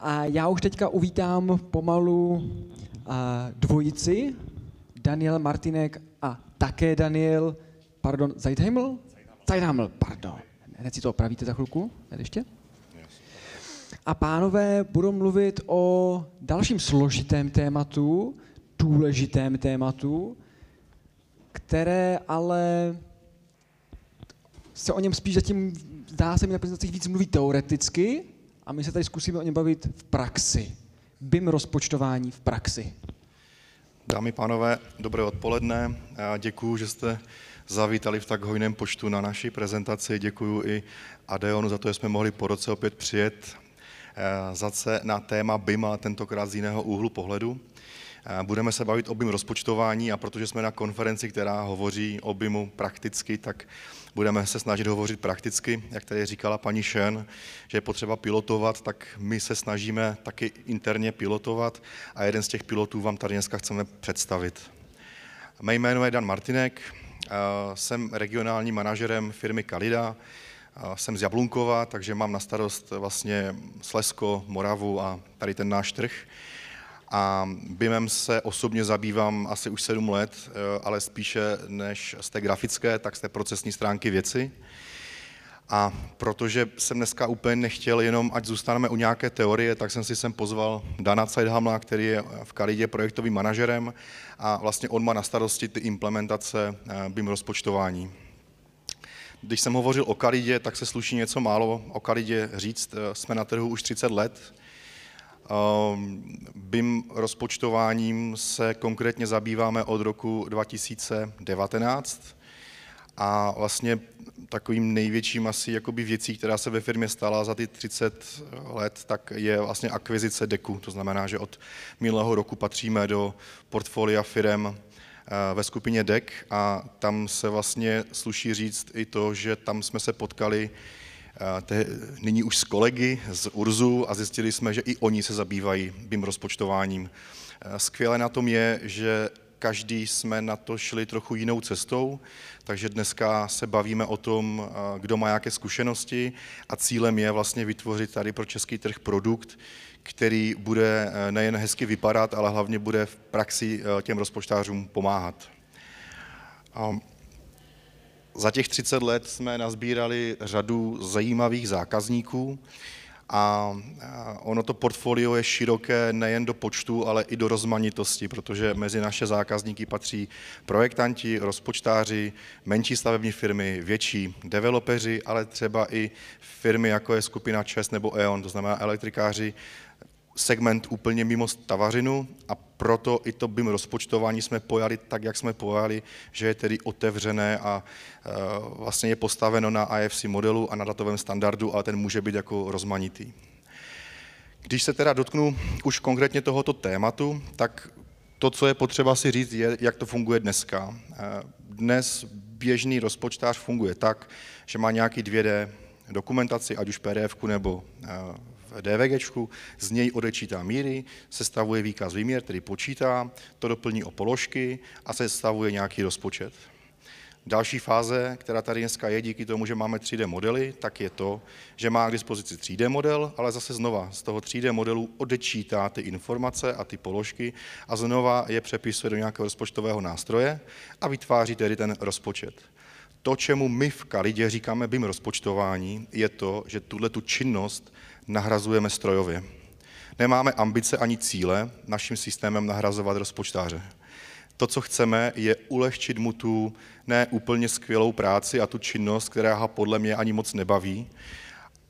A já už teďka uvítám pomalu dvojici, Daniel Martinek a také Daniel, pardon, Zeidheiml? Zeidheiml, pardon. Hned si to opravíte za chvilku, hned ještě. A pánové budou mluvit o dalším složitém tématu, důležitém tématu, které ale se o něm spíš zatím, zdá se mi na prezentacích víc mluví teoreticky a my se tady zkusíme o něm bavit v praxi. BIM rozpočtování v praxi. Dámy pánové, dobré odpoledne. Děkuji, že jste zavítali v tak hojném počtu na naší prezentaci. Děkuji i Adeonu za to, že jsme mohli po roce opět přijet eh, zase na téma BIM, a tentokrát z jiného úhlu pohledu. Budeme se bavit o BIM rozpočtování a protože jsme na konferenci, která hovoří o BIMu prakticky, tak budeme se snažit hovořit prakticky, jak tady říkala paní Šen, že je potřeba pilotovat, tak my se snažíme taky interně pilotovat a jeden z těch pilotů vám tady dneska chceme představit. Mé jméno je Dan Martinek, jsem regionálním manažerem firmy Kalida, jsem z Jablunkova, takže mám na starost vlastně Slesko, Moravu a tady ten náš trh. A BIMem se osobně zabývám asi už sedm let, eh, ale spíše než z té grafické, tak z té procesní stránky věci. A protože jsem dneska úplně nechtěl jenom, ať zůstaneme u nějaké teorie, tak jsem si sem pozval Dana Zeidhamla, který je v Kalidě projektovým manažerem a vlastně on má na starosti ty implementace eh, BIM rozpočtování. Když jsem hovořil o Kalidě, tak se sluší něco málo o Kalidě říct. Eh, jsme na trhu už 30 let, BIM rozpočtováním se konkrétně zabýváme od roku 2019 a vlastně takovým největším asi jakoby věcí, která se ve firmě stala za ty 30 let, tak je vlastně akvizice DEKu. To znamená, že od minulého roku patříme do portfolia firem eh, ve skupině DEC a tam se vlastně sluší říct i to, že tam jsme se potkali te, nyní už s kolegy z Urzu a zjistili jsme, že i oni se zabývají BIM rozpočtováním. Skvělé na tom je, že každý jsme na to šli trochu jinou cestou, takže dneska se bavíme o tom, kdo má jaké zkušenosti a cílem je vlastně vytvořit tady pro český trh produkt, který bude e, nejen hezky vypadat, ale hlavně bude v praxi e, těm rozpočtářům pomáhat. Za těch 30 let jsme nazbírali řadu zajímavých zákazníků a ono to portfolio je široké nejen do počtu, ale i do rozmanitosti, protože mezi naše zákazníky patří projektanti, rozpočtáři, menší stavební firmy, větší developeři, ale třeba i firmy, jako je skupina ČES nebo E.ON, to znamená elektrikáři, segment úplně mimo stavařinu a proto i to BIM rozpočtování jsme pojali tak, jak jsme pojali, že je tedy otevřené a e, vlastně je postaveno na IFC modelu a na datovém standardu, ale ten může být jako rozmanitý. Když se teda dotknu už konkrétně tohoto tématu, tak to, co je potřeba si říct, je, jak to funguje dneska. E, dnes běžný rozpočtář funguje tak, že má nějaký 2D dokumentaci, ať už PDF nebo e, v z něj odečítá míry, sestavuje výkaz výměr, který počítá, to doplní o položky a sestavuje nějaký rozpočet. Další fáze, která tady dneska je díky tomu, že máme 3D modely, tak je to, že má k dispozici 3D model, ale zase znova z toho 3D modelu odečítá ty informace a ty položky a znova je přepisuje do nějakého rozpočtového nástroje a vytváří tedy ten rozpočet. To, čemu my v Kalidě říkáme BIM rozpočtování, je to, že tuhle tu činnost nahrazujeme strojově. Nemáme ambice ani cíle naším systémem nahrazovat rozpočtáře. To, co chceme, je ulehčit mu tu ne úplně skvělou práci a tu činnost, která ho podle mě ani moc nebaví,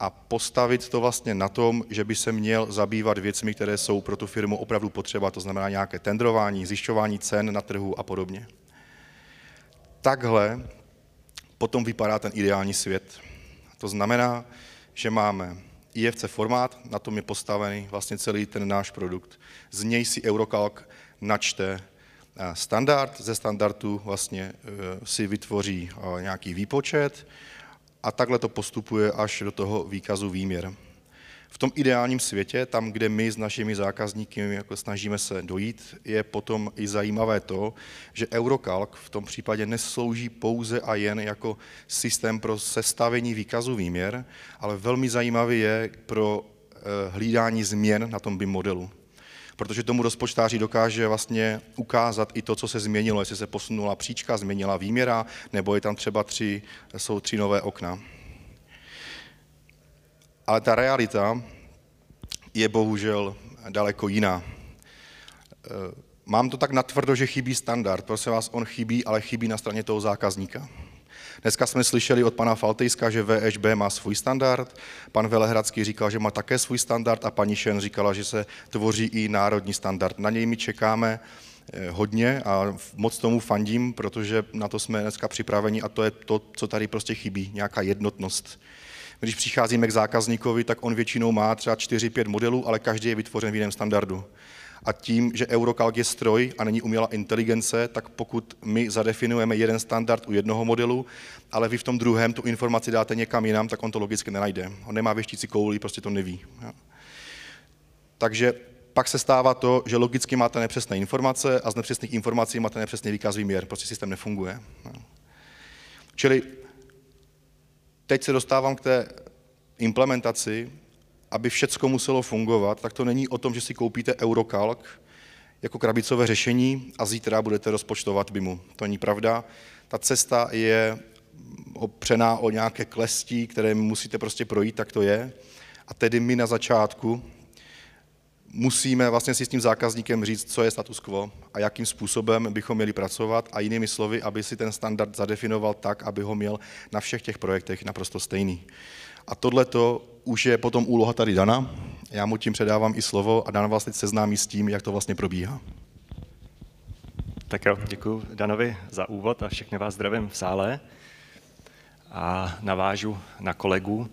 a postavit to vlastně na tom, že by se měl zabývat věcmi, které jsou pro tu firmu opravdu potřeba, to znamená nějaké tendrování, zjišťování cen na trhu a podobně. Takhle potom vypadá ten ideální svět. To znamená, že máme IFC formát, na tom je postavený vlastně celý ten náš produkt. Z něj si Eurocalc načte eh, standard, ze standardu vlastně eh, si vytvoří eh, nějaký výpočet a takhle to postupuje až do toho výkazu výměr. V tom ideálním světě, tam, kde my s našimi zákazníky jako snažíme se dojít, je potom i zajímavé to, že Eurocalc v tom případě neslouží pouze a jen jako systém pro sestavení výkazu výměr, ale velmi zajímavý je pro hlídání změn na tom BIM modelu. Protože tomu rozpočtáři dokáže vlastně ukázat i to, co se změnilo, jestli se posunula příčka, změnila výměra, nebo je tam třeba tři, jsou tři nové okna. Ale ta realita je bohužel daleko jiná. Eh, mám to tak natvrdo, že chybí standard. Prosím vás, on chybí, ale chybí na straně toho zákazníka. Dneska jsme slyšeli od pana Faltejska, že VŠB má svůj standard, pan Velehradský říkal, že má také svůj standard a paní Šen říkala, že se tvoří i národní standard. Na něj my čekáme eh, hodně a moc tomu fandím, protože na to jsme dneska připraveni a to je to, co tady prostě chybí, nějaká jednotnost. Když přicházíme k zákazníkovi, tak on většinou má třeba 4-5 modelů, ale každý je vytvořen v jiném standardu. A tím, že Eurokalk je stroj a není umělá inteligence, tak pokud my zadefinujeme jeden standard u jednoho modelu, ale vy v tom druhém tu informaci dáte někam jinam, tak on to logicky nenajde. On nemá věštící kouli, prostě to neví. Takže pak se stává to, že logicky máte nepřesné informace a z nepřesných informací máte nepřesný výkaz výměr, prostě systém nefunguje. Čili teď se dostávám k té implementaci, aby všecko muselo fungovat, tak to není o tom, že si koupíte Eurokalk jako krabicové řešení a zítra budete rozpočtovat BIMu. To není pravda. Ta cesta je opřená o nějaké klestí, které musíte prostě projít, tak to je. A tedy my na začátku musíme vlastně si s tím zákazníkem říct, co je status quo a jakým způsobem bychom měli pracovat a jinými slovy, aby si ten standard zadefinoval tak, aby ho měl na všech těch projektech naprosto stejný. A tohle to už je potom úloha tady Dana. Já mu tím předávám i slovo a Dan vás teď seznámí s tím, jak to vlastně probíhá. Tak jo, děkuji Danovi za úvod a všechny vás zdravím v sále a navážu na kolegu.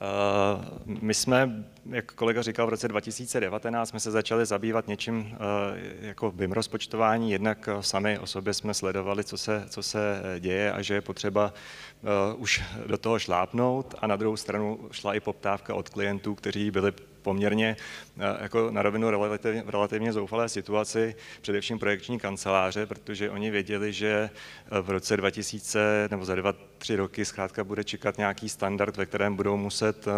Eh, my jsme, jak kolega říkal, v roce 2019 jsme se začali zabývat něčím eh, jako BIM rozpočtování, jednak sami o sobě jsme sledovali, co se, co se děje a že je potřeba eh, už do toho šlápnout. A na druhou stranu šla i poptávka od klientů, kteří byli poměrně eh, jako na rovinu relativně, relativně zoufalé situaci, především projekční kanceláře, protože oni věděli, že eh, v roce 2000 nebo za dva, tři roky zkrátka bude čekat nějaký standard, ve kterém budou muset uh,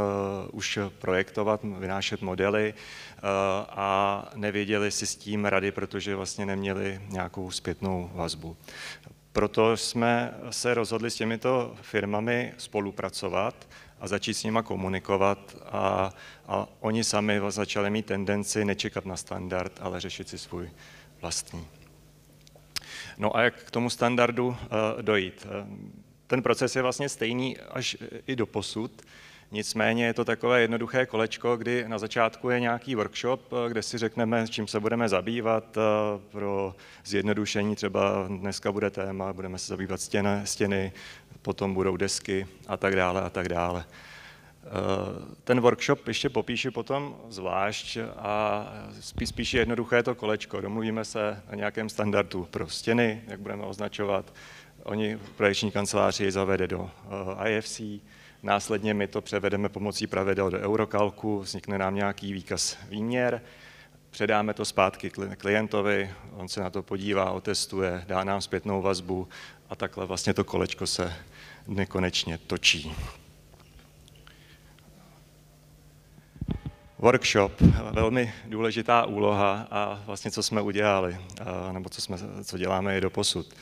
už projektovat, vynášet modely uh, a nevěděli si s tím rady, protože vlastně neměli nějakou zpětnou vazbu. Proto jsme se rozhodli s těmito firmami spolupracovat a začít s nima komunikovat a, a oni sami začali mít tendenci nečekat na standard, ale řešit si svůj vlastní. No a jak k tomu standardu uh, dojít? Ten proces je vlastně stejný až i do posud, nicméně je to takové jednoduché kolečko, kdy na začátku je nějaký workshop, kde si řekneme, čím se budeme zabývat. Pro zjednodušení třeba dneska bude téma, budeme se zabývat stěny, stěny potom budou desky a tak dále a tak dále. Eh, ten workshop ještě popíši potom zvlášť a spíš, spíš jednoduché to kolečko. Domluvíme se na nějakém standardu pro stěny, jak budeme označovat. Oni projekční kanceláři ji zavede do eh, IFC, následně my to převedeme pomocí pravidel do Eurokalku, vznikne nám nějaký výkaz výměr, předáme to zpátky klientovi, on se na to podívá, otestuje, dá nám zpětnou vazbu a takhle vlastně to kolečko se nekonečně točí. Workshop, velmi důležitá úloha a vlastně co jsme udělali, nebo co, jsme, co děláme i do posud.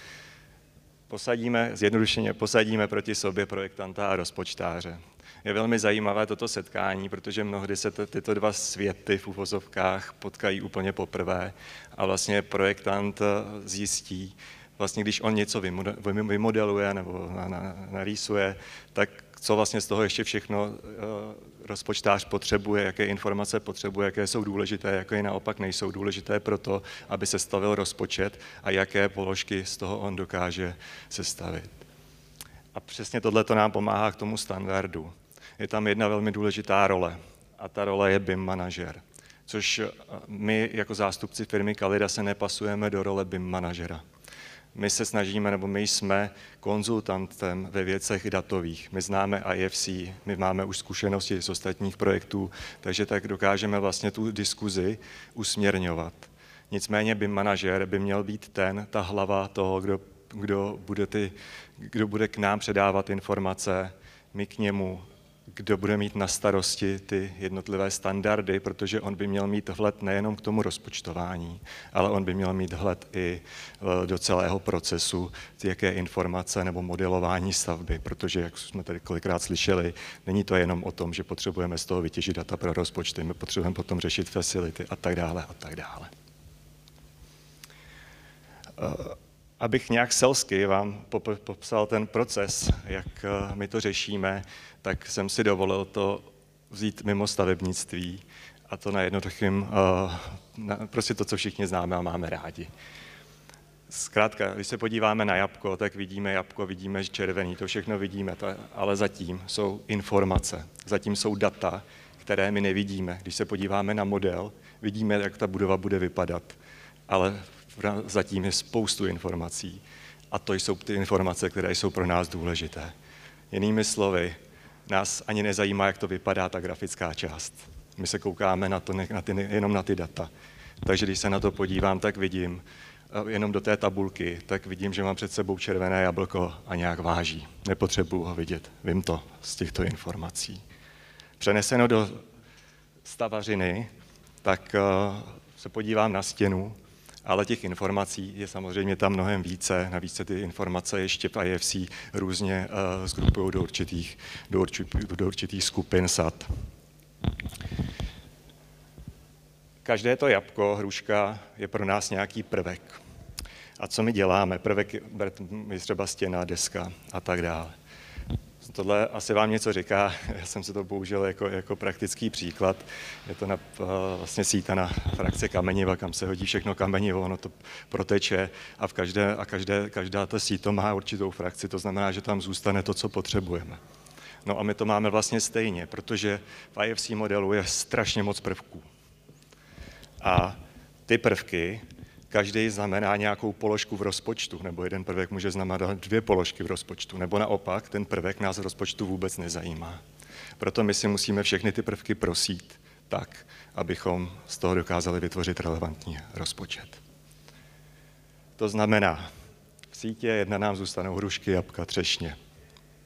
Posadíme, zjednodušeně posadíme proti sobě projektanta a rozpočtáře. Je velmi zajímavé toto setkání, protože mnohdy se tyto dva světy v uvozovkách potkají úplně poprvé a vlastně projektant zjistí, vlastně když on něco vymodeluje nebo narýsuje, tak co vlastně z toho ještě všechno eh, rozpočtář potřebuje, jaké informace potřebuje, jaké jsou důležité, jaké naopak nejsou důležité pro to, aby se stavil rozpočet a jaké položky z toho on dokáže sestavit. A přesně tohle to nám pomáhá k tomu standardu. Je tam jedna velmi důležitá role a ta role je BIM manažer, což eh, my jako zástupci firmy Kalida se nepasujeme do role BIM manažera my se snažíme, nebo my jsme konzultantem ve věcech datových. My známe IFC, my máme už zkušenosti z ostatních projektů, takže tak dokážeme vlastně tu diskuzi usměrňovat. Nicméně by manažer by měl být ten, ta hlava toho, kdo, kdo, bude, ty, kdo bude k nám předávat informace, my k němu kdo bude mít na starosti ty jednotlivé standardy, protože on by měl mít vhled nejenom k tomu rozpočtování, ale on by měl mít vhled i e, do celého procesu, jaké informace nebo modelování stavby, protože, jak jsme tady kolikrát slyšeli, není to jenom o tom, že potřebujeme z toho vytěžit data pro rozpočty, my potřebujeme potom řešit facility a tak dále a tak dále. E, abych nějak selsky vám popsal ten proces, jak eh, my to řešíme, tak jsem si dovolil to vzít mimo stavebnictví a to na jednoduchým, eh, prostě to, co všichni známe a máme rádi. Zkrátka, když se podíváme na jabko, tak vidíme jabko, vidíme červený, to všechno vidíme, ale zatím jsou informace, zatím jsou data, které my nevidíme. Když se podíváme na model, vidíme, jak ta budova bude vypadat, ale zatím je spoustu informací a to jsou ty informace, které jsou pro nás důležité. Jinými slovy, nás ani nezajímá, jak to vypadá ta grafická část. My se koukáme na to, na ty, jenom na ty data. Takže když se na to podívám, tak vidím, eh, jenom do té tabulky, tak vidím, že mám před sebou červené jablko a nějak váží. Nepotřebuji ho vidět, vím to z těchto informací. Přeneseno do stavařiny, tak eh, se podívám na stěnu ale těch informací je samozřejmě tam mnohem více. Navíc se ty informace ještě v IFC různě uh, zgrupují do určitých, do, určitých, do určitých skupin sad. Každé to jabko, hruška, je pro nás nějaký prvek. A co my děláme? Prvek je třeba stěna, deska a tak dále. Tohle asi vám něco říká, já jsem se to použil jako, jako praktický příklad. Je to na, eh, vlastně síta na frakce kameniva, kam se hodí všechno kamenivo, ono to proteče a, v každé, a každé, každá ta síto má určitou frakci, to znamená, že tam zůstane to, co potřebujeme. No a my to máme vlastně stejně, protože v IFC modelu je strašně moc prvků. A ty prvky každý znamená nějakou položku v rozpočtu, nebo jeden prvek může znamenat dvě položky v rozpočtu, nebo naopak ten prvek nás v rozpočtu vůbec nezajímá. Proto my si musíme všechny ty prvky prosít tak, abychom z toho dokázali vytvořit relevantní rozpočet. To znamená, v sítě jedna nám zůstanou hrušky, jabka, třešně,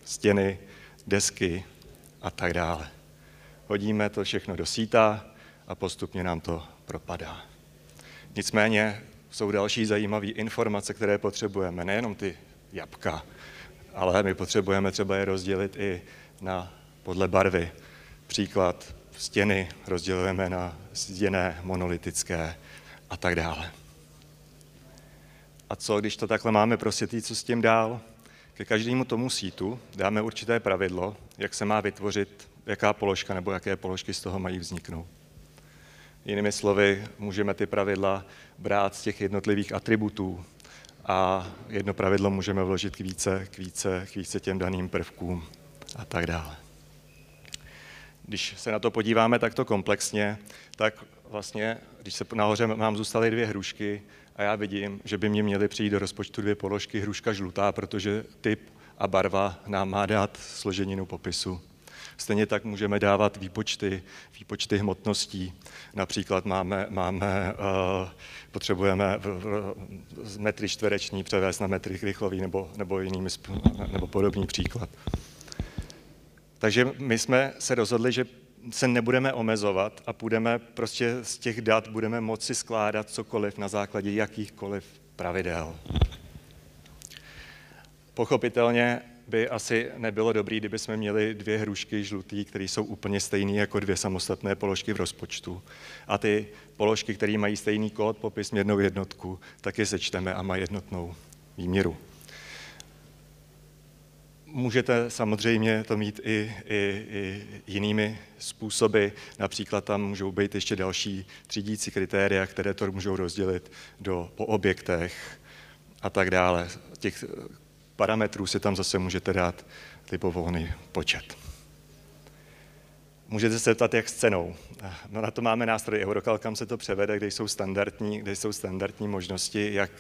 stěny, desky a tak dále. Hodíme to všechno do síta a postupně nám to propadá. Nicméně jsou další zajímavé informace, které potřebujeme, nejenom ty jabka, ale my potřebujeme třeba je rozdělit i na podle barvy. Příklad stěny rozdělujeme na zděné, monolitické a tak dále. A co, když to takhle máme prosvětý, co s tím dál? Ke každému tomu sítu dáme určité pravidlo, jak se má vytvořit, jaká položka nebo jaké položky z toho mají vzniknout. Jinými slovy, můžeme ty pravidla brát z těch jednotlivých atributů a jedno pravidlo můžeme vložit k více, k více, k více těm daným prvkům a tak dále. Když se na to podíváme takto komplexně, tak vlastně, když se nahoře mám zůstaly dvě hrušky a já vidím, že by mě měly přijít do rozpočtu dvě položky, hruška žlutá, protože typ a barva nám má dát složeninu popisu. Stejně tak můžeme dávat výpočty, výpočty hmotností. Například máme, máme uh, potřebujeme v, v, metry čtvereční převést na metry rychlový nebo, nebo jiný nebo podobný příklad. Takže my jsme se rozhodli, že se nebudeme omezovat a půjdeme prostě z těch dat budeme moci skládat cokoliv na základě jakýchkoliv pravidel. Pochopitelně by asi nebylo dobré, kdyby jsme měli dvě hrušky žlutý, které jsou úplně stejné jako dvě samostatné položky v rozpočtu. A ty položky, které mají stejný kód, popis, měrnou jednotku, tak je sečteme a mají jednotnou výměru. Můžete samozřejmě to mít i, i, i jinými způsoby. Například tam můžou být ještě další třídící kritéria, které to můžou rozdělit do, po objektech a tak dále. Těch parametrů si tam zase můžete dát libovolný počet. Můžete se ptat, jak s cenou. No na to máme nástroj Eurocal, kam se to převede, kde jsou standardní, kde jsou standardní možnosti, jak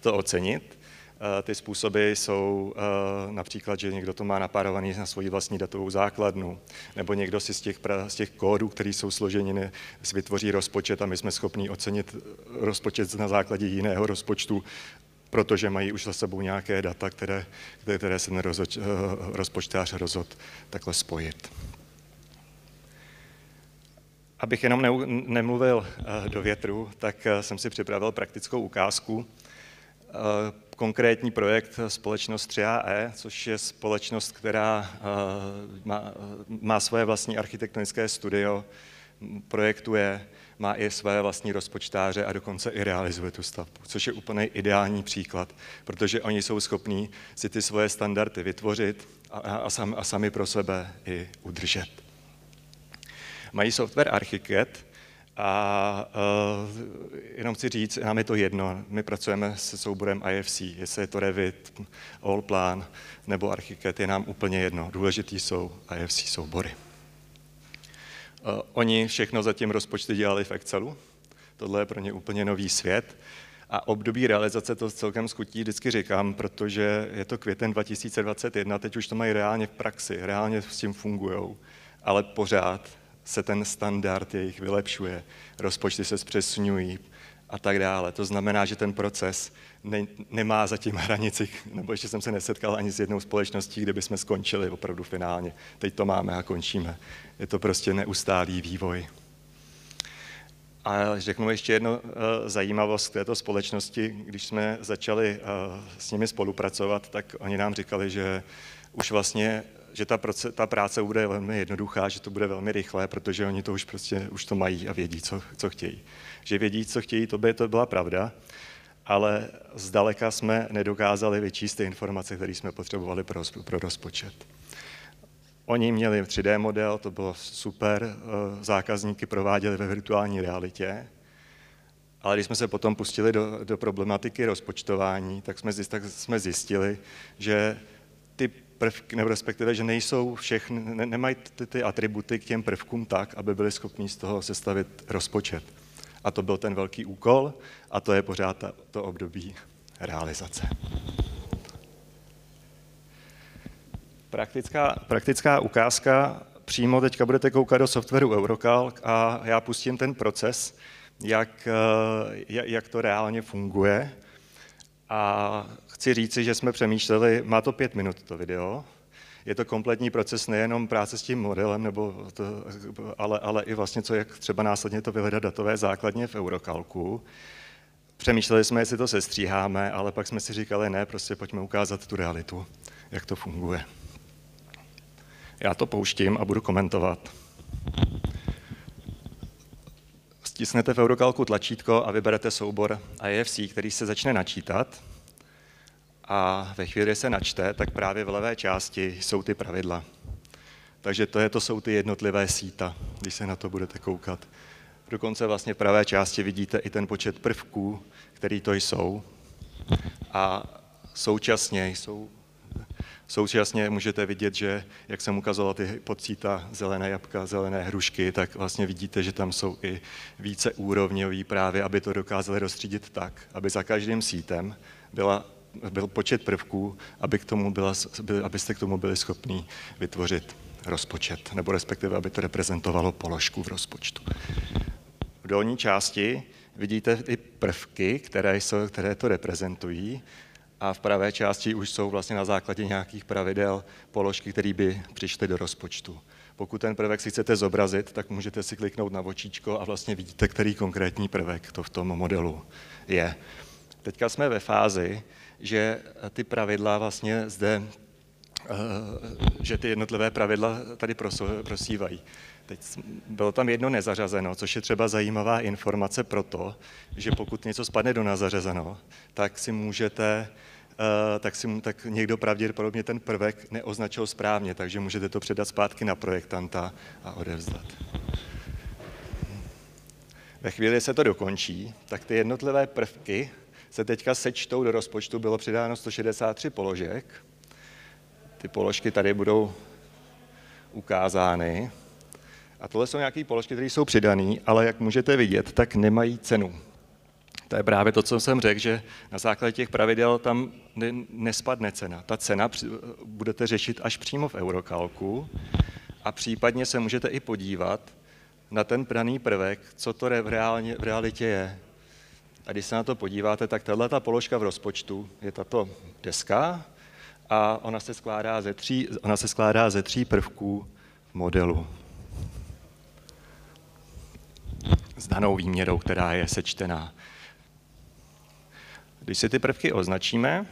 to ocenit. Eh, ty způsoby jsou eh, například, že někdo to má napárovaný na svoji vlastní datovou základnu, nebo někdo si z těch, z těch kódů, které jsou složeniny, si vytvoří rozpočet a my jsme schopni ocenit rozpočet na základě jiného rozpočtu protože mají už za sebou nějaké data, které, které se ten rozpočtář rozhodl takhle spojit. abych jenom ne, nemluvil eh, do větru, tak eh, jsem si připravil praktickou ukázku. Eh, konkrétní projekt společnost 3AE, což je společnost, která má, má svoje vlastní architektonické studio, projektuje, má i své vlastní rozpočtáře a dokonce i realizuje tu stavbu, což je úplně ideální příklad, protože oni jsou schopní si ty svoje standardy vytvořit a, a, sami, a sami pro sebe i udržet. Mají software Archicad a uh, jenom chci říct, nám je to jedno, my pracujeme se souborem IFC, jestli je to Revit, Allplan nebo Archicad, je nám úplně jedno, důležitý jsou IFC soubory. Uh, oni všechno zatím rozpočty dělali v Excelu, tohle je pro ně úplně nový svět. A období realizace to celkem skutí vždycky říkám, protože je to květen 2021, teď už to mají reálně v praxi, reálně s tím fungují, ale pořád se ten standard jejich vylepšuje, rozpočty se zpřesňují a tak dále. To znamená, že ten proces ne, nemá zatím hranici, nebo ještě jsem se nesetkal ani s jednou společností, kde bychom skončili opravdu finálně. Teď to máme a končíme. Je to prostě neustálý vývoj. A řeknu ještě jednu uh, zajímavost této společnosti. Když jsme začali uh, s nimi spolupracovat, tak oni nám říkali, že už vlastně že ta, proce, ta práce bude velmi jednoduchá, že to bude velmi rychlé, protože oni to už prostě už to mají a vědí, co, co chtějí. Že vědí, co chtějí, to by to byla pravda, ale zdaleka jsme nedokázali vyčíst ty informace, které jsme potřebovali pro, pro rozpočet. Oni měli 3D model, to bylo super, eh, zákazníky prováděli ve virtuální realitě, ale když jsme se potom pustili do, do problematiky rozpočtování, tak jsme, tak jsme zjistili, že ty prvky, nebo respektive, že nejsou všechny, ne, nemají ty, ty atributy k těm prvkům tak, aby byli schopni z toho sestavit rozpočet. A to byl ten velký úkol a to je pořád to období realizace. Praktická, praktická ukázka. Přímo teďka budete koukat do softwaru Eurocalc a já pustím ten proces, jak, jak to reálně funguje. A chci říci, že jsme přemýšleli, má to pět minut to video, je to kompletní proces nejenom práce s tím modelem, nebo to, ale, ale i vlastně, co jak třeba následně to vyhledat datové základně v Eurokalku. Přemýšleli jsme, jestli to sestříháme, ale pak jsme si říkali, ne, prostě pojďme ukázat tu realitu, jak to funguje. Já to pouštím a budu komentovat. Stisnete v Eurokalku tlačítko a vyberete soubor IFC, který se začne načítat a ve chvíli, kdy se načte, tak právě v levé části jsou ty pravidla. Takže to, je, to jsou ty jednotlivé síta, když se na to budete koukat. Dokonce vlastně v pravé části vidíte i ten počet prvků, který to jsou. A současně jsou Současně můžete vidět, že jak jsem ukazoval ty podsíta zelené jabka, zelené hrušky, tak vlastně vidíte, že tam jsou i více úrovňový právě, aby to dokázali rozstřídit tak, aby za každým sítem byla byl počet prvků, aby k tomu byla, abyste k tomu byli schopni vytvořit rozpočet, nebo respektive, aby to reprezentovalo položku v rozpočtu. V dolní části vidíte ty prvky, které, jsou, které to reprezentují a v pravé části už jsou vlastně na základě nějakých pravidel položky, které by přišly do rozpočtu. Pokud ten prvek si chcete zobrazit, tak můžete si kliknout na očičko a vlastně vidíte, který konkrétní prvek to v tom modelu je. Teďka jsme ve fázi, že ty pravidla vlastně zde, eh, že ty jednotlivé pravidla tady prosívají. Teď bylo tam jedno nezařazeno, což je třeba zajímavá informace pro to, že pokud něco spadne do nezařazeno, tak si můžete Uh, tak, si, tak někdo pravděpodobně ten prvek neoznačil správně, takže můžete to předat zpátky na projektanta a odevzdat. Ve chvíli se to dokončí, tak ty jednotlivé prvky se teďka sečtou do rozpočtu, bylo přidáno 163 položek. Ty položky tady budou ukázány. A tohle jsou nějaké položky, které jsou přidané, ale jak můžete vidět, tak nemají cenu. To je právě to, co jsem řekl, že na základě těch pravidel tam nespadne cena. Ta cena budete řešit až přímo v Eurokalku a případně se můžete i podívat na ten praný prvek, co to v, reálně, v realitě je. A když se na to podíváte, tak tahle ta položka v rozpočtu je tato deska a ona se skládá ze tří, ona se skládá ze tří prvků modelu. s danou výměrou, která je sečtená. Když si ty prvky označíme,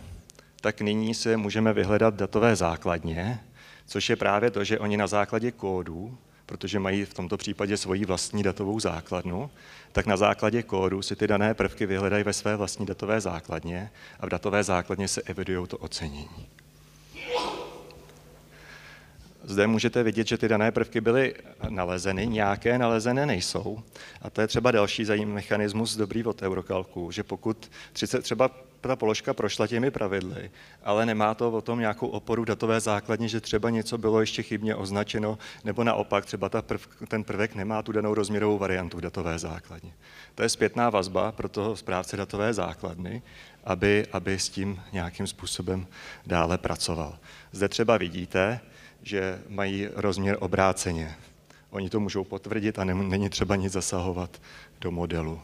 tak nyní se můžeme vyhledat datové základně, což je právě to, že oni na základě kódu, protože mají v tomto případě svoji vlastní datovou základnu, tak na základě kódu si ty dané prvky vyhledají ve své vlastní datové základně a v datové základně se evidují to ocenění. Zde můžete vidět, že ty dané prvky byly nalezeny, nějaké nalezené nejsou. A to je třeba další zajímavý mechanismus dobrý od Eurokalku, že pokud třeba ta položka prošla těmi pravidly, ale nemá to o tom nějakou oporu datové základně, že třeba něco bylo ještě chybně označeno, nebo naopak třeba ta prv, ten prvek nemá tu danou rozměrovou variantu v datové základně. To je zpětná vazba pro toho správce datové základny, aby, aby s tím nějakým způsobem dále pracoval. Zde třeba vidíte, že mají rozměr obráceně. Oni to můžou potvrdit a není třeba nic zasahovat do modelu.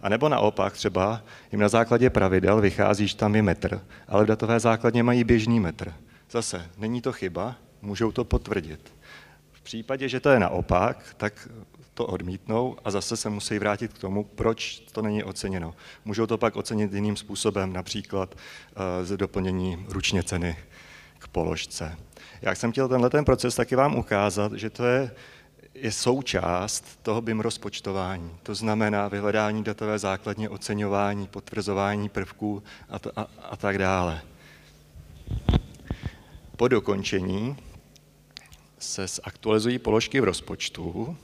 A nebo naopak třeba jim na základě pravidel vychází, že tam je metr, ale v datové základně mají běžný metr. Zase, není to chyba, můžou to potvrdit. V případě, že to je naopak, tak to odmítnou a zase se musí vrátit k tomu, proč to není oceněno. Můžou to pak ocenit jiným způsobem, například uh, z doplnění ručně ceny k položce. Já jsem chtěl tenhle ten proces taky vám ukázat, že to je, je součást toho BIM rozpočtování. To znamená vyhledání datové základně, oceňování, potvrzování prvků a, t- a, a tak dále. Po dokončení se zaktualizují položky v rozpočtu.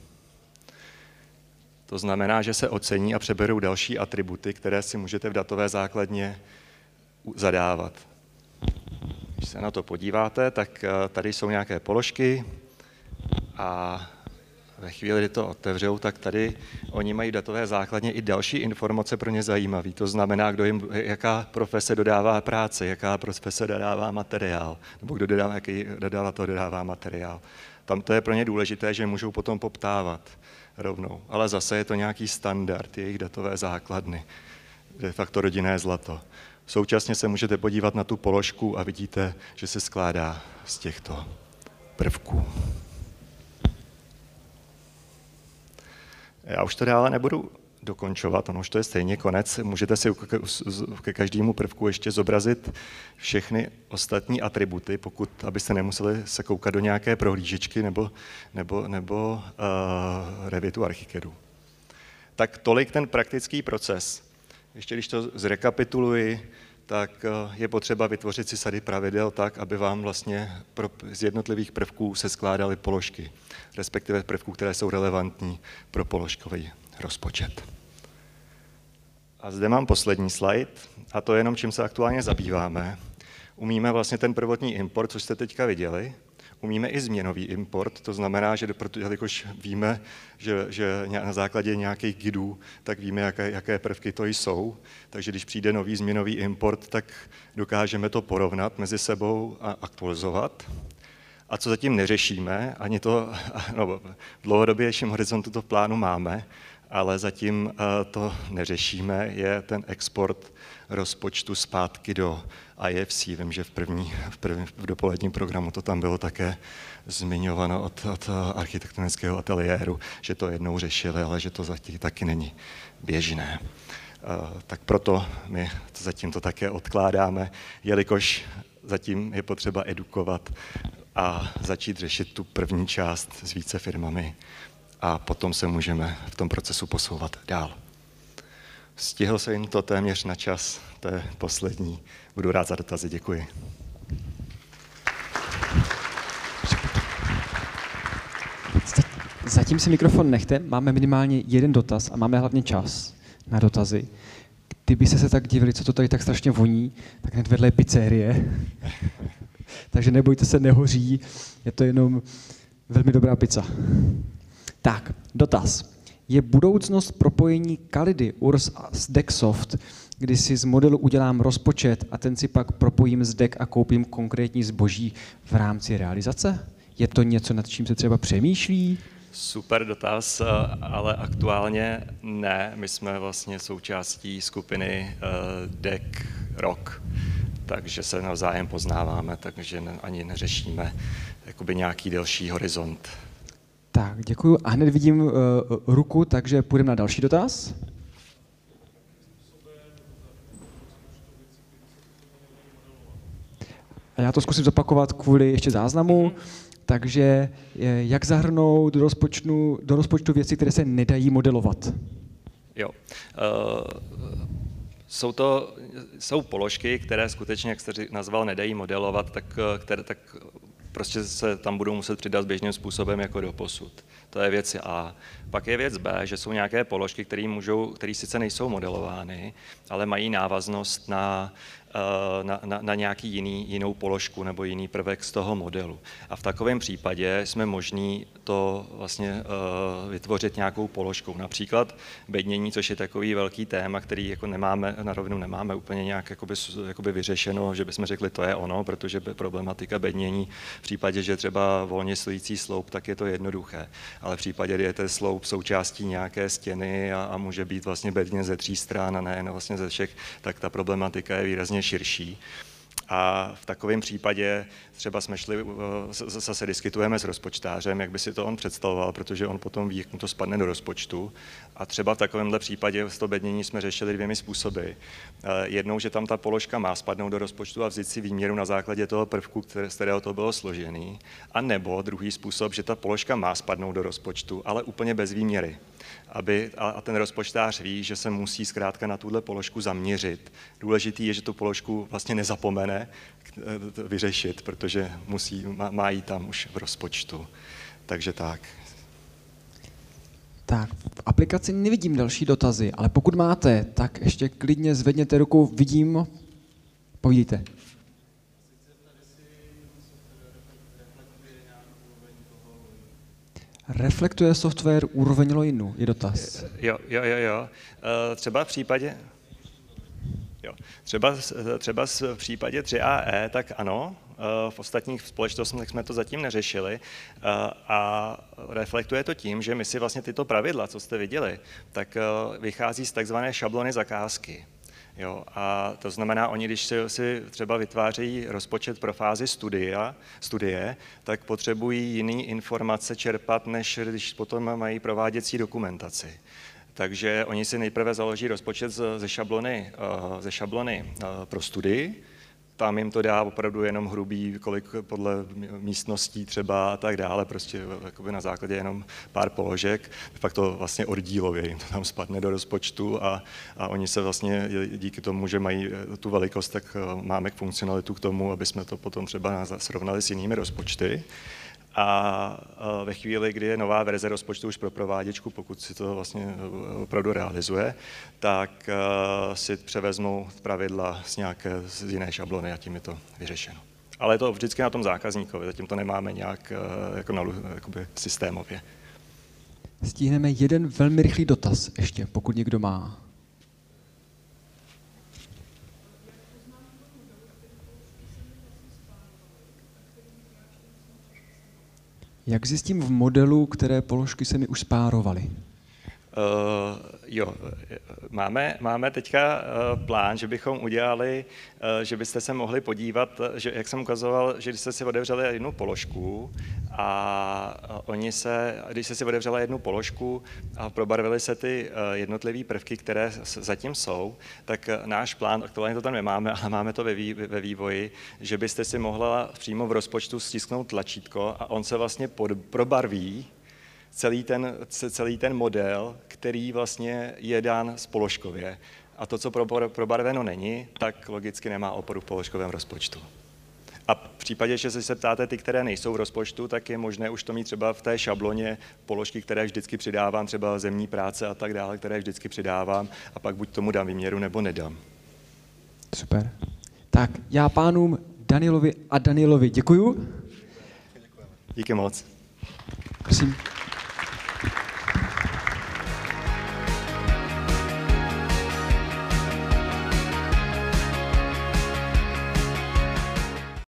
To znamená, že se ocení a přeberou další atributy, které si můžete v datové základně zadávat. Když se na to podíváte, tak eh, tady jsou nějaké položky a ve chvíli, kdy to otevřou, tak tady oni mají datové základně i další informace pro ně zajímavé. To znamená, kdo jim, jaká profese dodává práce, jaká profese dodává materiál, nebo kdo dodává, jaký dodavatel dodává materiál. Tam to je pro ně důležité, že můžou potom poptávat rovnou. Ale zase je to nějaký standard jejich datové základny. De facto rodinné zlato. Současně se můžete podívat na tu položku a vidíte, že se skládá z těchto prvků. Já už to dále nebudu dokončovat, ono už to je stejně konec. Můžete si ke každému prvku ještě zobrazit všechny ostatní atributy, pokud, abyste nemuseli se koukat do nějaké prohlížečky nebo, nebo, nebo uh, Revitu Archicadu. Tak tolik ten praktický proces. Ještě když to zrekapituluji, tak eh, je potřeba vytvořit si sady pravidel tak, aby vám vlastně z jednotlivých prvků se skládaly položky, respektive prvků, které jsou relevantní pro položkový rozpočet. A zde mám poslední slide, a to je jenom, čím se aktuálně zabýváme. Umíme vlastně ten prvotní import, což jste teďka viděli, Umíme i změnový import, to znamená, že jakož víme, že, že na základě nějakých gidů, tak víme, jaké, jaké prvky to jsou. Takže když přijde nový změnový import, tak dokážeme to porovnat mezi sebou a aktualizovat. A co zatím neřešíme, ani to no, v dlouhodobějším horizontu to v plánu máme, ale zatím eh, to neřešíme, je ten export rozpočtu zpátky do IFC. Vím, že v, první, v, první, v dopoledním programu to tam bylo také zmiňováno od, od architektonického ateliéru, že to jednou řešili, ale že to zatím taky není běžné. Eh, tak proto my zatím to také odkládáme, jelikož zatím je potřeba edukovat a začít řešit tu první část s více firmami a potom se můžeme v tom procesu posouvat dál. Stihl se jim to téměř na čas, to je poslední. Budu rád za dotazy, děkuji. Zatím si mikrofon nechte, máme minimálně jeden dotaz a máme hlavně čas na dotazy. Kdyby se tak divili, co to tady tak strašně voní, tak hned vedle je pizzerie. Takže nebojte se, nehoří, je to jenom velmi dobrá pizza. Tak, dotaz. Je budoucnost propojení Kalidy, URS a s Dexsoft, kdy si z modelu udělám rozpočet a ten si pak propojím s DEC a koupím konkrétní zboží v rámci realizace? Je to něco, nad čím se třeba přemýšlí? Super dotaz, ale aktuálně ne. My jsme vlastně součástí skupiny eh, DEC ROK, takže se navzájem poznáváme, takže ani neřešíme jakoby nějaký delší horizont Tak, děkuji. A hned vidím uh, ruku, takže půjdeme na další dotaz. A já to zkusím zopakovat kvůli ještě záznamu. Takže jak zahrnout do rozpočtu, do rozpočtu věci, které se nedají modelovat? Jo. Uh, jsou to jsou položky, které skutečně, jak jste nazval, nedají modelovat, tak, které, tak prostě se tam budou muset přidat běžným způsobem jako do posud. To je věc A. Pak je věc B, že jsou nějaké položky, které sice nejsou modelovány, ale mají návaznost na na, na, na nějaký jiný, jinou položku nebo jiný prvek z toho modelu. A v takovém případě jsme možní to vlastně uh, vytvořit nějakou položkou. Například bednění, což je takový velký téma, který jako nemáme, na rovinu nemáme úplně nějak jakoby, jakoby vyřešeno, že bychom řekli, to je ono, protože problematika bednění v případě, že třeba volně stojící sloup, tak je to jednoduché. Ale v případě, kdy je ten sloup součástí nějaké stěny a, a může být vlastně bedně ze tří stran a ne vlastně ze všech, tak ta problematika je výrazně širší. A v takovém případě třeba jsme šli, eh, zase diskutujeme s rozpočtářem, jak by si to on představoval, protože on potom ví, jak mu to spadne do rozpočtu. A třeba v takovémhle případě to bednění jsme řešili dvěmi způsoby. Eh, jednou, že tam ta položka má spadnout do rozpočtu a vzít si výměru na základě toho prvku, z kterého to bylo složený. A nebo druhý způsob, že ta položka má spadnout do rozpočtu, ale úplně bez výměry aby, a ten rozpočtář ví, že se musí zkrátka na tuhle položku zaměřit. Důležitý je, že tu položku vlastně nezapomene eh, vyřešit, protože musí, má, má jí tam už v rozpočtu. Takže tak. Tak, v aplikaci nevidím další dotazy, ale pokud máte, tak ještě klidně zvedněte ruku, vidím, povídejte. Reflektuje software úroveň loinu? Je dotaz. Jo, jo, jo, jo. Eh, třeba v případě, Jo. Třeba, třeba v případě 3AE, tak ano, eh, v ostatních společnostech jsme to zatím neřešili eh, a reflektuje to tím, že my si vlastně tyto pravidla, co jste viděli, tak vychází z takzvané šablony zakázky. Jo, a to znamená, oni, když si, si třeba vytvářejí rozpočet pro fázi studia, studie, tak potřebují jiné informace čerpat, než když potom mají prováděcí dokumentaci. Takže oni si nejprve založí rozpočet ze šablony, eh, ze šablony eh, pro studii, tam jim to dá opravdu jenom hrubý, kolik podle místností třeba a tak dále, prostě jakoby na základě jenom pár položek, pak to vlastně oddílově jim to tam spadne do rozpočtu a, a oni se vlastně díky tomu, že mají tu velikost, tak eh, máme k funkcionalitu k tomu, aby jsme to potom třeba srovnali s jinými rozpočty. A ve chvíli, kdy je nová verze rozpočtu už pro prováděčku, pokud si to vlastně e, opravdu realizuje, tak e, si převezmou pravidla z nějaké z jiné šablony a tím je to vyřešeno. Ale je to vždycky na tom zákazníkovi, zatím to nemáme nějak e, jako na, jakoby systémově. Stihneme jeden velmi rychlý dotaz ještě, pokud někdo má. Jak zjistím v modelu, které položky se mi už spárovaly? Uh, jo, máme, máme teďka uh, plán, že bychom udělali, uh, že byste se mohli podívat, že, jak jsem ukazoval, že když jste si otevřeli jednu položku a oni se, když jste si otevřela jednu položku a probarvily se ty jednotlivé prvky, které zatím jsou, tak náš plán, aktuálně to tam nemáme, ale máme to ve, vý, ve vývoji, že byste si mohla přímo v rozpočtu stisknout tlačítko a on se vlastně pod, probarví celý ten, celý ten model, který vlastně je dán spoložkově. A to, co probarveno není, tak logicky nemá oporu v položkovém rozpočtu. A v případě, že se ptáte ty, které nejsou v rozpočtu, tak je možné už to mít třeba v té šabloně položky, které vždycky přidávám, třeba zemní práce a tak dále, které vždycky přidávám a pak buď tomu dám výměru nebo nedám. Super. Tak já pánům Danielovi a Danielovi děkuju. Díky moc. Prosím.